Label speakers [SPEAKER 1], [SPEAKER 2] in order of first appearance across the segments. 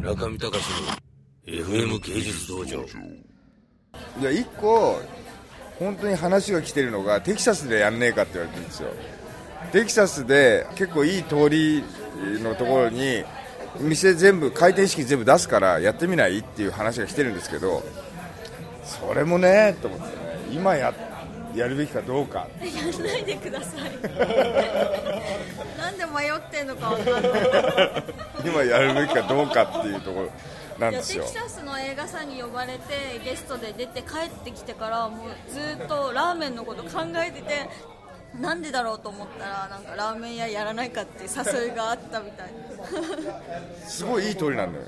[SPEAKER 1] 中見隆の FM 芸術道場。
[SPEAKER 2] いや1個本当に話が来てるのがテキサスでやんねえかって言われてるんですよ。テキサスで結構いい通りのところに店全部回転式全部出すからやってみないっていう話が来てるんですけどそれもねと思ってね今ややるべきかどうか。
[SPEAKER 3] やんないでください。なんで迷ってんのかわかんない。
[SPEAKER 2] 今やるべきかどうかっていうところなんですよ。
[SPEAKER 3] テキサスの映画祭に呼ばれてゲストで出て帰ってきてからもうずっとラーメンのこと考えててなんでだろうと思ったらなんかラーメン屋やらないかっていう誘いがあったみたい。
[SPEAKER 2] すごいいい通りなんだよ。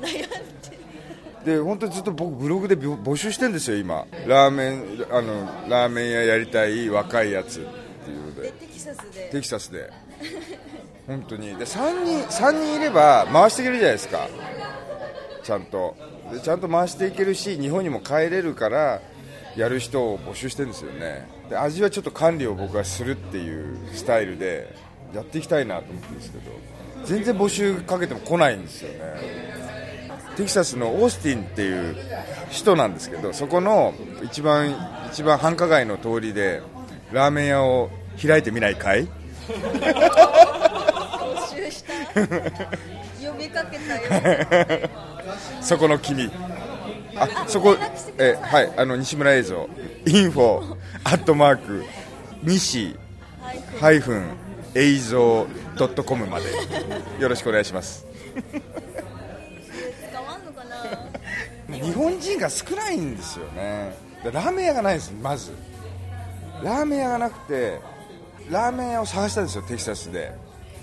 [SPEAKER 3] 悩んで
[SPEAKER 2] で本当にずっと僕ブログで募集してるんですよ今。ラーメンあのラーメン屋やりたい若いやつっていうので。
[SPEAKER 3] でテキサスで。
[SPEAKER 2] テキサスで。本当に。で3人三人いれば回していけるじゃないですか。ちゃんと。でちゃんと回していけるし日本にも帰れるからやる人を募集してるんですよね。で味はちょっと管理を僕はするっていうスタイルでやっていきたいなと思ってるんですけど全然募集かけても来ないんですよね。テキサスのオースティンっていう首都なんですけどそこの一番一番繁華街の通りでラーメン屋を開いてみないかい？
[SPEAKER 3] 募集した。呼びかけたよ。
[SPEAKER 2] そこの君あそこえはいあの西村映像インフォアットマーク西ハイフン映像ドットコムまで。よろしくお願いします。日本人が少ないんですよね。でラーメン屋がないんですまず。ラーメン屋がなくてラーメン屋を探したんですよテキサスで。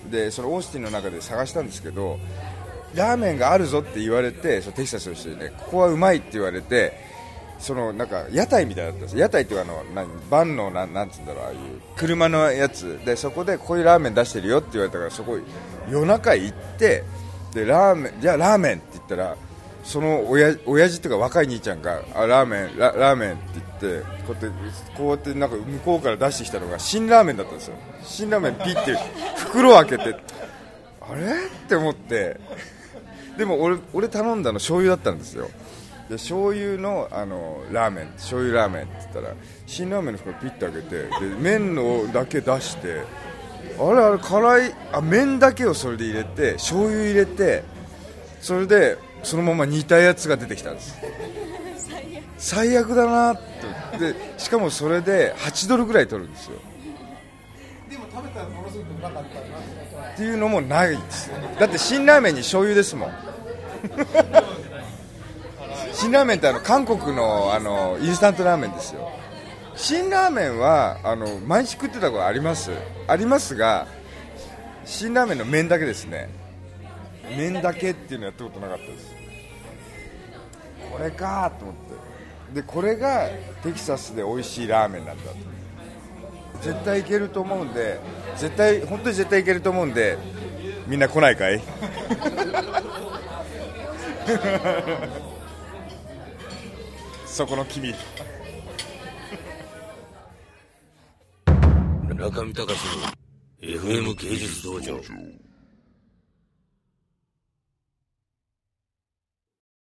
[SPEAKER 2] でそのオースティンの中で探したんですけどラーメンがあるぞって言われてそのテキサスの人にねここはうまいって言われてそのなんか屋台みたいだったんです屋台っていうかあの何バンのなんなんつうんだろうああいう車のやつ。でそこでこういうラーメン出してるよって言われたからそこ夜中行ってでラーメンじゃあラーメンって言ったらその親親父っていうか若い兄ちゃんがあラーメンララーメンって言ってこうやってこうやってなんか向こうから出してきたのが新ラーメンだったんですよ。新ラーメンピッて袋を開けてあれ？って思って。でも俺俺頼んだの醤油だったんですよ。で醤油のあのラーメン醤油ラーメンって言ったら新ラーメンの袋ピッて開けてで麺のだけ出してあれあれ辛いあ麺だけをそれで入れて醤油入れてそれでそのまま煮たやつが出てきたんです。最悪。だなって。でしかもそれで8ドルぐらい取るんですよ。
[SPEAKER 4] でも食べたらものすごくうまかったな。
[SPEAKER 2] っていうのもないですよ。だって辛ラーメンに醤油ですもん辛ラーメンってあの韓国のあのインスタントラーメンですよ辛ラーメンはあの毎日食ってたことありますありますが辛ラーメンの麺だけですね麺だけってい。うのやったことなかったですこれかと思ってでこれがテキサスで美味しい。ラーメンなんだと絶対い。けると思うんで絶対本当に絶対い。けると思うんでみんな来ない。かい。そこの君。
[SPEAKER 1] 村上隆の FM 芸術道場。